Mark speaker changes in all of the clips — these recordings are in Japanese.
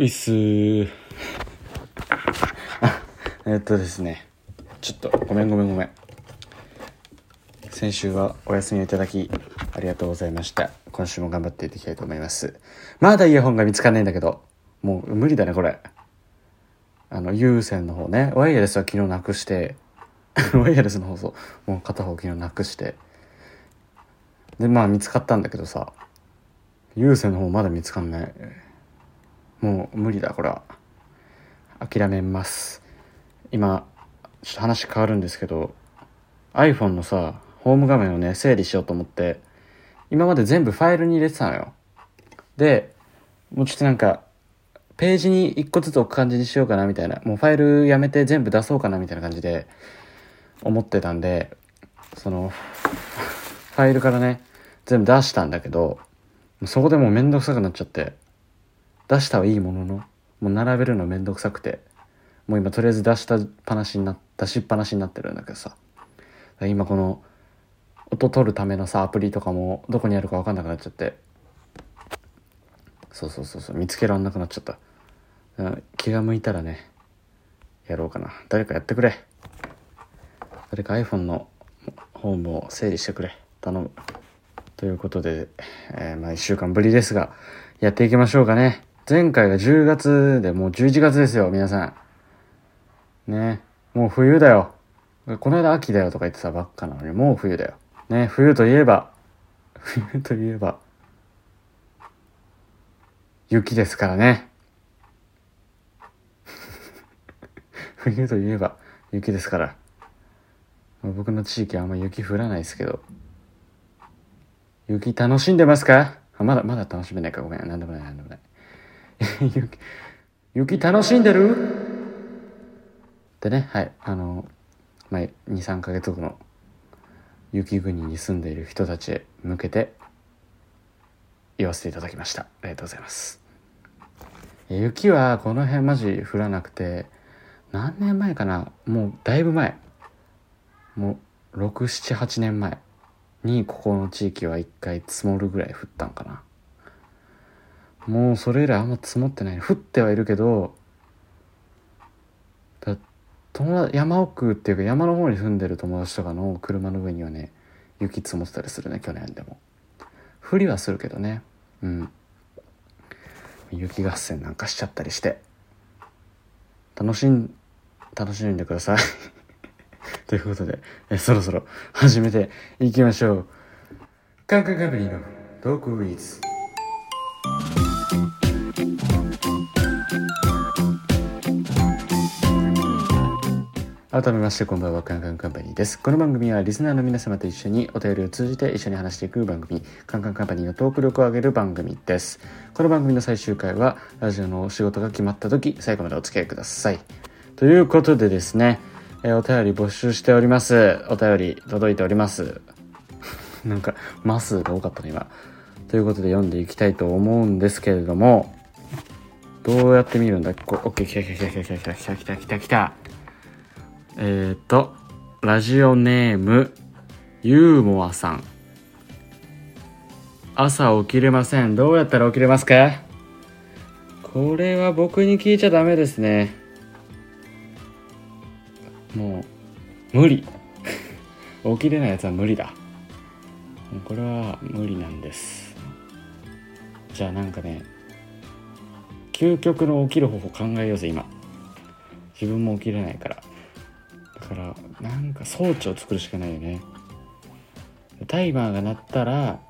Speaker 1: ういっすーえっとですね。ちょっとごめんごめんごめん。先週はお休みをいただきありがとうございました。今週も頑張っていきたいと思います。まだイヤホンが見つかんないんだけど。もう無理だねこれ。あの有線の方ね。ワイヤレスは昨日なくして。ワイヤレスの放送。もう片方昨日なくして。でまあ見つかったんだけどさ。有線の方まだ見つかんない。もう無理だこれは。諦めます。今ちょっと話変わるんですけど iPhone のさホーム画面をね整理しようと思って今まで全部ファイルに入れてたのよ。でもうちょっとなんかページに一個ずつ置く感じにしようかなみたいなもうファイルやめて全部出そうかなみたいな感じで思ってたんでそのファイルからね全部出したんだけどそこでもうめんどくさくなっちゃって。出したはいいもののもう並べるのめんどくさくてもう今とりあえず出したっぱなしにな出しっぱなしになってるんだけどさ。今この音取るためのさアプリとかもどこにあるか分かんなくなっちゃって。そうそうそうそう見つけらんなくなっちゃった。気が向いたらねやろうかな。誰かやってくれ。誰か iPhone のホームを整理してくれ。頼む。ということで、えー、まあ1週間ぶりですがやっていきましょうかね。前回が10月でもう11月ですよ皆さん。ね。もう冬だよ。この間秋だよとか言ってたばっかなのにもう冬だよ。ね冬といえば 冬といえば雪ですからね。冬といえば雪ですから。僕の地域はあんま雪降らないですけど。雪楽しんでますか？あまだまだ楽しめないか。ごめん。なんでもないなんでもない。雪雪楽しんでる？でねはい。あの、まあ、23か月後の雪国に住んでいる人たちへ向けて言わせていただきました。ありがとうございます。雪はこの辺マジ降らなくて何年前かな？もうだいぶ前。もう678年前にここの地域は一回積もるぐらい降ったんかな。もうそれ以来あんま積もってない。降ってはいるけどだ友達山奥っていうか山の方に住んでる友達とかの車の上にはね雪積もってたりするね去年でも。降りはするけどね。うん。雪合戦なんかしちゃったりして。楽しん楽しんでください。ということでえそろそろ始めていきましょう。カンカンカンパニーのトークウィーズ。改めましてこんばんはカンカンカンパニーです。この番組はリスナーの皆様と一緒にお便りを通じて一緒に話していく番組カンカンカンパニーのトーク力を上げる番組です。この番組の最終回はラジオのお仕事が決まった時最後までお付き合いください。ということでですね、えー、お便り募集しております。お便り届いております。なんかマスが多かったね今。ということで読んでいきたいと思うんですけれどもどうやって見るんだ？こオッケー来た来た来た来た来た来た来た来た。えっ、ー、と、ラジオネーム、ユーモアさん。朝起きれません。どうやったら起きれますか？これは僕に聞いちゃダメですね。もう、無理。起きれないやつは無理だ。これは無理なんです。じゃあなんかね、究極の起きる方法考えようぜ、今。自分も起きれないから。からなんか装置を作るしかないよね。タイマーが鳴ったら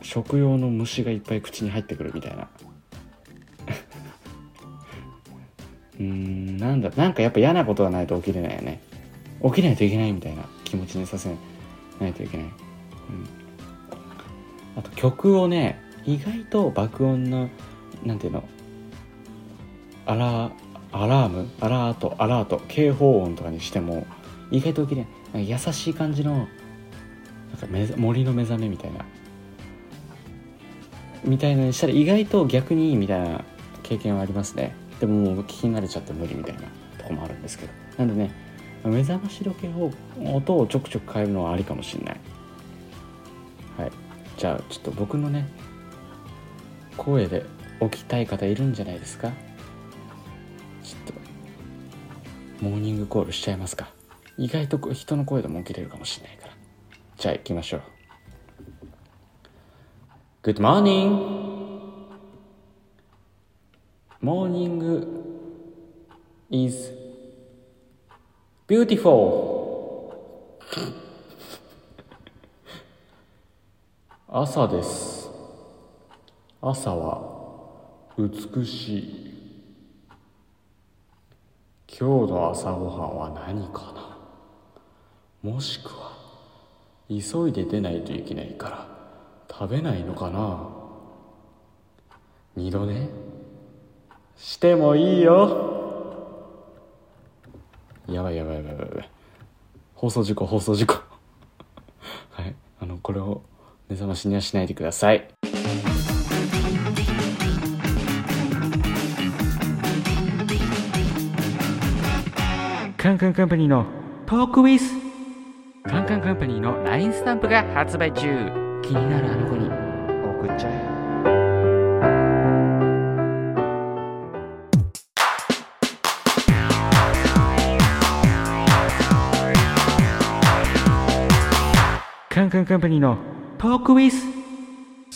Speaker 1: 食用の虫がいっぱい口に入ってくるみたいな。うんなんだなんかやっぱ嫌なことがないと起きれないよね。起きないといけないみたいな。気持ちにさせないといけない、うん、あと曲をね意外と爆音のなんていうのあらアラームアラートアラート警報音とかにしても意外と起きれない優しい感じのなんか森の目覚めみたいな。みたいなにしたら意外と逆にいいみたいな経験はありますね。でももう聞き慣れちゃって無理みたいなとこもあるんですけど。なんでね目覚まし時計を音をちょくちょく変えるのはありかもしれない。はい。じゃあちょっと僕のね声で起きたい方いるんじゃないですか？モーニングコールしちゃいますか。意外と人の声でも起きれるかもしれないから。じゃあ行きましょう。Good morning! モーニング is beautiful. 朝です。朝は美しい。今日の朝ごはんは何かな？もしくは急いで出ないといけないから食べないのかな？二度寝？してもいいよ。やばいやばいやばいやばい。放送事故放送事故。はい。あのこれを目覚ましにはしないでください。カンカンカンパニーのトークウィスカンカンカンパニーの LINE スタンプが発売中。気になるあの子に。送っちゃえ。カンカンカンパニーのトークウィス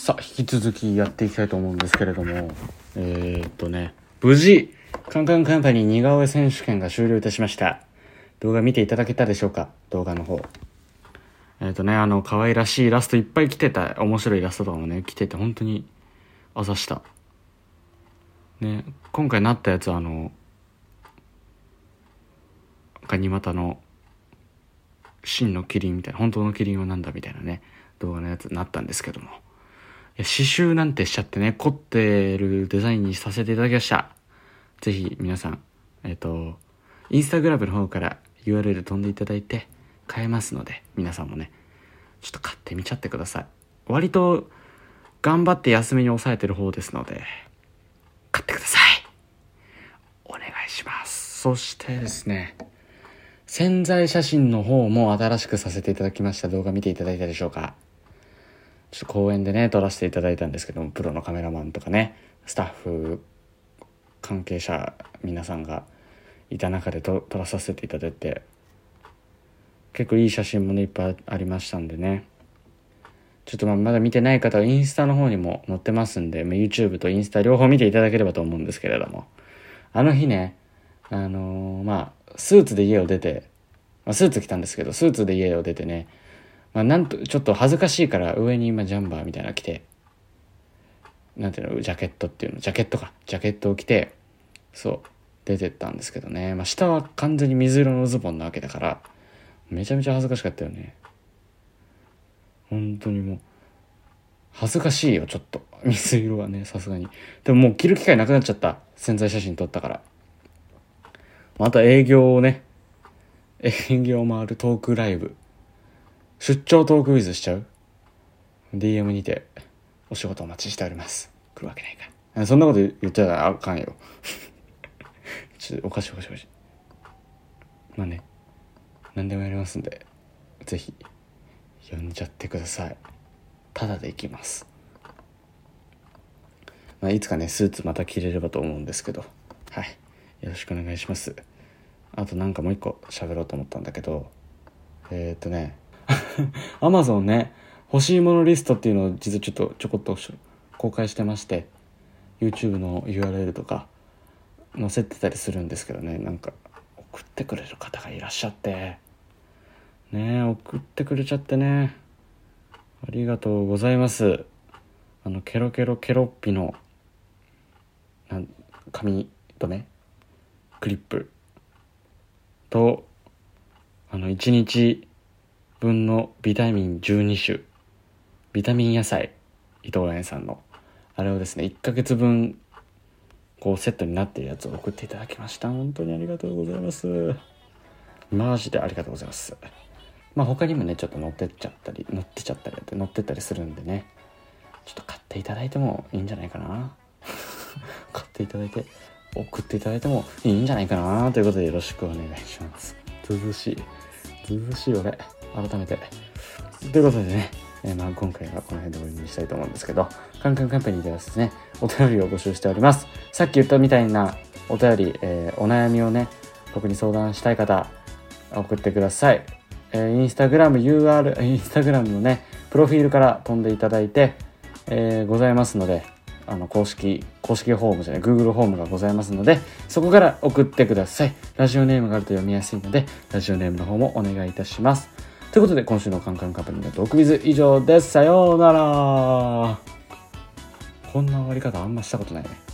Speaker 1: さあ引き続きやっていきたいと思うんですけれども。えー、っとね無事カンカンカンパニー似顔絵選手権が終了いたしました。動画見ていただけたでしょうか？動画の方。えっ、とねあの可愛らしいイラストいっぱい来てた面白いイラストとかもね来てて本当にあざした。ね今回なったやつはあのガニ股の真のキリンみたいな本当のキリンはなんだみたいなね動画のやつになったんですけども。いや刺繍なんてしちゃってね凝ってるデザインにさせていただきました。ぜひ皆さんえっ、とインスタグラムの方から URL 飛んでいただいて買えますので皆さんもねちょっと買ってみちゃってください。割と頑張って安めに抑えてる方ですので買ってください。お願いします。そしてですね潜在写真の方も新しくさせていただきました。動画見ていただいたでしょうか。ちょっと公園でね撮らせていただいたんですけどもプロのカメラマンとかねスタッフ関係者皆さんがいた中で撮らさせていただいて結構いい写真もねいっぱいありましたんでね。ちょっとまあまだ見てない方はインスタの方にも載ってますんで、まあ、YouTube とインスタ両方見ていただければと思うんですけれども。あの日ねあのーまあスーツで家を出て、まあ、スーツ着たんですけどスーツで家を出てね、まあ、なんとちょっと恥ずかしいから上に今ジャンバーみたいなの着てなんていうのジャケットっていうのジャケットか。ジャケットを着てそう出てったんですけどね、まあ、下は完全に水色のズボンなわけだからめちゃめちゃ恥ずかしかったよね。本当にもう恥ずかしいよちょっと。水色はねさすがに。でももう着る機会なくなっちゃった。潜在写真撮ったから。また営業をね営業回るトークライブ。出張トークウィズしちゃう。DM にてお仕事お待ちしております。来るわけないかそんなこと言っちゃあかんよ。ちょっとおかしいおかしいおかしい。まあね。何でもやりますんで。ぜひ呼んじゃってください。ただで行きます。まあいつかねスーツまた着れればと思うんですけど。はい。よろしくお願いします。あとなんかもう一個喋ろうと思ったんだけど。えー、っとね。アマゾンね欲しいものリストっていうのを実はちょっとちょこっと公開してまして YouTube の URL とか載せてたりするんですけどねなんか送ってくれる方がいらっしゃって。ねえ送ってくれちゃってね。ありがとうございます。あのケロケロケロッピのなん髪留めクリップ。とあの1日分のビタミン12種。ビタミン野菜伊藤園さんの。あれをですね1ヶ月分こうセットになってるやつを送っていただきました。本当にありがとうございます。マジでありがとうございます。まあ他にもねちょっと乗ってっちゃったり乗ってちゃったりって乗ってったりするんでね。ちょっと買っていただいてもいいんじゃないかな。買っていただいて送っていただいてもいいんじゃないかな。ということでよろしくお願いします。涼しい。涼しい俺改めて。ということでねえー、まあ今回はこの辺で終わりにしたいと思うんですけど、カンカンカンパニーではですね、お便りを募集しております。さっき言ったみたいなお便り、えー、お悩みをね、僕に相談したい方、送ってください。えー、インスタグラム UR、インスタグラムのね、プロフィールから飛んでいただいて、えー、ございますので、あの、公式、公式ホームじゃない、Google ホームがございますので、そこから送ってください。ラジオネームがあると読みやすいので、ラジオネームの方もお願いいたします。ということで、今週のカンカンカンパニーのトークビズ以上です。さようなら。こんな終わり方あんましたことないね。